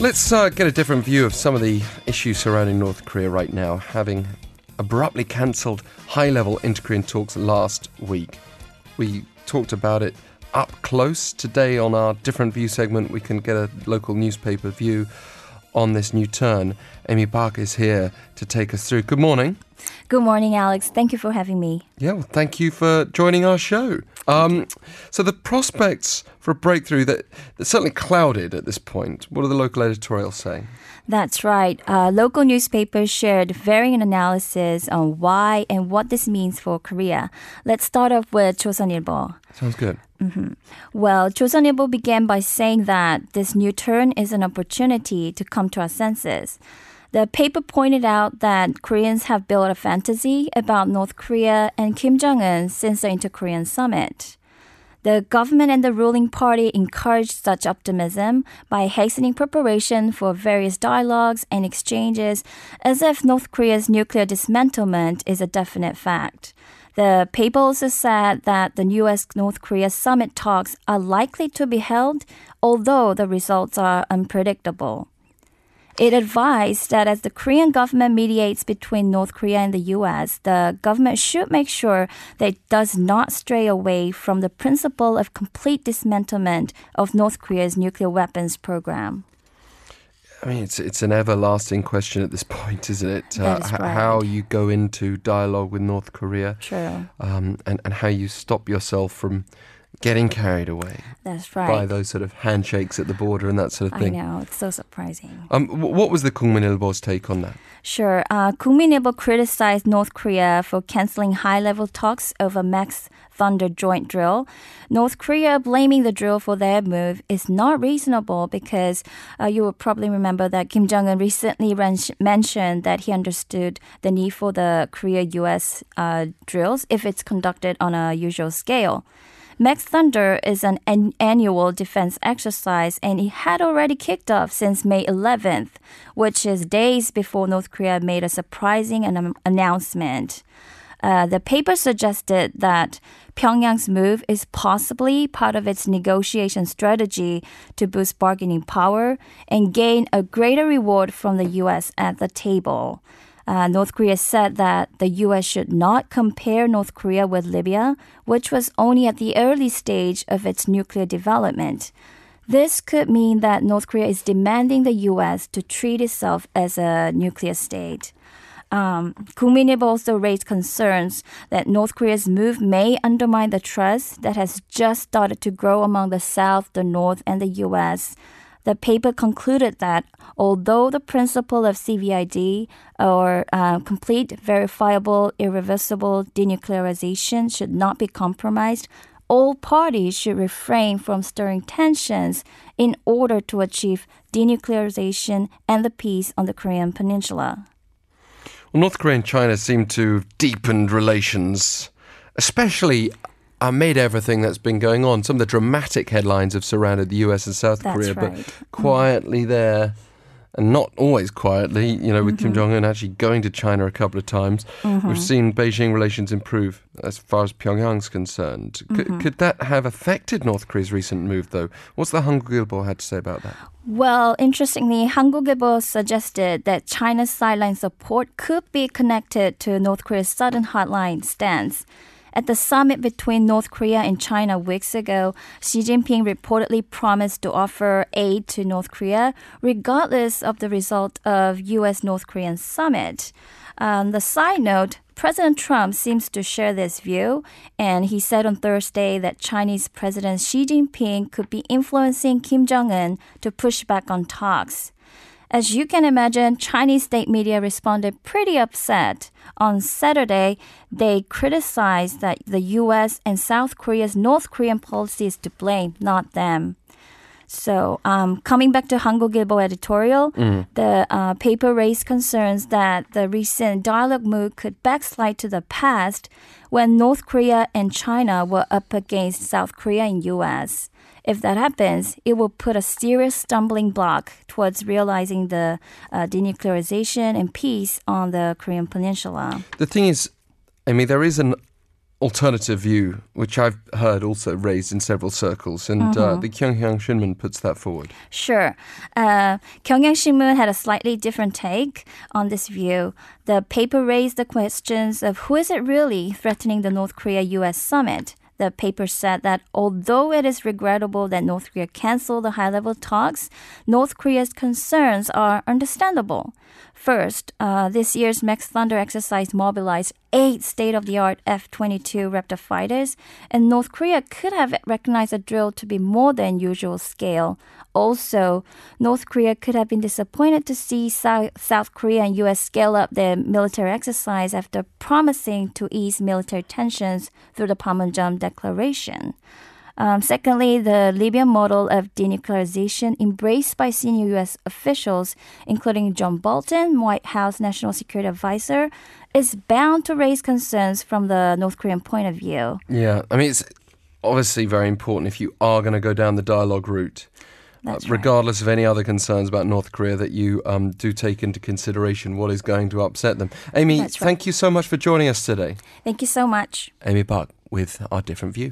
Let's uh, get a different view of some of the issues surrounding North Korea right now, having abruptly cancelled high level inter Korean talks last week. We talked about it up close. Today, on our different view segment, we can get a local newspaper view on this new turn. Amy Park is here to take us through. Good morning. Good morning, Alex. Thank you for having me. Yeah, well, thank you for joining our show. Um, so the prospects for a breakthrough that that's certainly clouded at this point. What are the local editorials saying? That's right. Uh, local newspapers shared varying analysis on why and what this means for Korea. Let's start off with 조선일보. Sounds good. Mm-hmm. Well, 조선일보 began by saying that this new turn is an opportunity to come to our senses. The paper pointed out that Koreans have built a fantasy about North Korea and Kim Jong un since the Inter Korean summit. The government and the ruling party encouraged such optimism by hastening preparation for various dialogues and exchanges as if North Korea's nuclear dismantlement is a definite fact. The paper also said that the US North Korea summit talks are likely to be held, although the results are unpredictable. It advised that as the Korean government mediates between North Korea and the US, the government should make sure that it does not stray away from the principle of complete dismantlement of North Korea's nuclear weapons program. I mean, it's it's an everlasting question at this point, isn't it? That is right. How you go into dialogue with North Korea, True. um, and and how you stop yourself from getting carried away That's right. by those sort of handshakes at the border and that sort of thing. I know, it's so surprising. Um, what was the Kookmin Ilbo's take on that? Sure. Uh, Ilbo criticized North Korea for canceling high-level talks over Max Thunder joint drill. North Korea blaming the drill for their move is not reasonable because uh, you will probably remember that Kim Jong Un recently ren- mentioned that he understood the need for the Korea-U.S. Uh, drills if it's conducted on a usual scale. Max Thunder is an, an annual defense exercise and it had already kicked off since May 11th, which is days before North Korea made a surprising an- announcement. Uh, the paper suggested that Pyongyang's move is possibly part of its negotiation strategy to boost bargaining power and gain a greater reward from the U.S. at the table. Uh, North Korea said that the U.S. should not compare North Korea with Libya, which was only at the early stage of its nuclear development. This could mean that North Korea is demanding the U.S. to treat itself as a nuclear state. Um, Kookmin Ilbo also raised concerns that North Korea's move may undermine the trust that has just started to grow among the South, the North, and the U.S. The paper concluded that although the principle of CVID or uh, complete, verifiable, irreversible denuclearization should not be compromised, all parties should refrain from stirring tensions in order to achieve denuclearization and the peace on the Korean Peninsula. Well, North Korea and China seem to have deepened relations, especially amid everything that's been going on, some of the dramatic headlines have surrounded the US and South that's Korea, right. but quietly there and not always quietly, you know, with mm-hmm. Kim Jong un actually going to China a couple of times. Mm-hmm. We've seen Beijing relations improve as far as Pyongyang's concerned. C- mm-hmm. could that have affected North Korea's recent move, though? What's the Hankook had to say about that? Well, interestingly, Hankook suggested that China's sideline support could be connected to North Korea's sudden hardline stance. At the summit between North Korea and China weeks ago, Xi Jinping reportedly promised to offer aid to North Korea regardless of the result of U.S. North Korean summit. On the side note, President Trump seems to share this view, and he said on Thursday that Chinese President Xi Jinping could be influencing Kim Jong un to push back on talks. As you can imagine, Chinese state media responded pretty upset. On Saturday, they criticized that the US and South Korea's North Korean policy is to blame, not them. So, um, coming back to Hankook Ilbo editorial, mm. the uh, paper raised concerns that the recent dialogue move could backslide to the past when North Korea and China were up against South Korea and US. If that happens, it will put a serious stumbling block towards realizing the uh, denuclearization and peace on the Korean Peninsula. The thing is, I mean, there is an alternative view, which I've heard also raised in several circles, and uh, the Kyunghyang Shinmun puts that forward. Sure. Uh, Kyunghyang Shinmun had a slightly different take on this view. The paper raised the questions of who is it really threatening the North Korea-U.S. summit. The paper said that although it is regrettable that North Korea canceled the high-level talks, North Korea's concerns are understandable. First, uh, this year's Max Thunder exercise mobilized eight state-of-the-art F-22 Raptor fighters, and North Korea could have recognized the drill to be more than usual scale. Also, North Korea could have been disappointed to see South, South Korea and U.S. scale up their military exercise after promising to ease military tensions through the Panmunjom Declaration. Um, secondly, the Libyan model of denuclearization embraced by senior U.S. officials, including John Bolton, White House National Security Advisor, is bound to raise concerns from the North Korean point of view. Yeah, I mean, it's obviously very important if you are going to go down the dialogue route. Uh, That's right. regardless of any other concerns about North Korea, that you um, do take into consideration what is going to upset them. Amy, right. thank you so much for joining us today. Thank you so much. Amy Buck with our different view.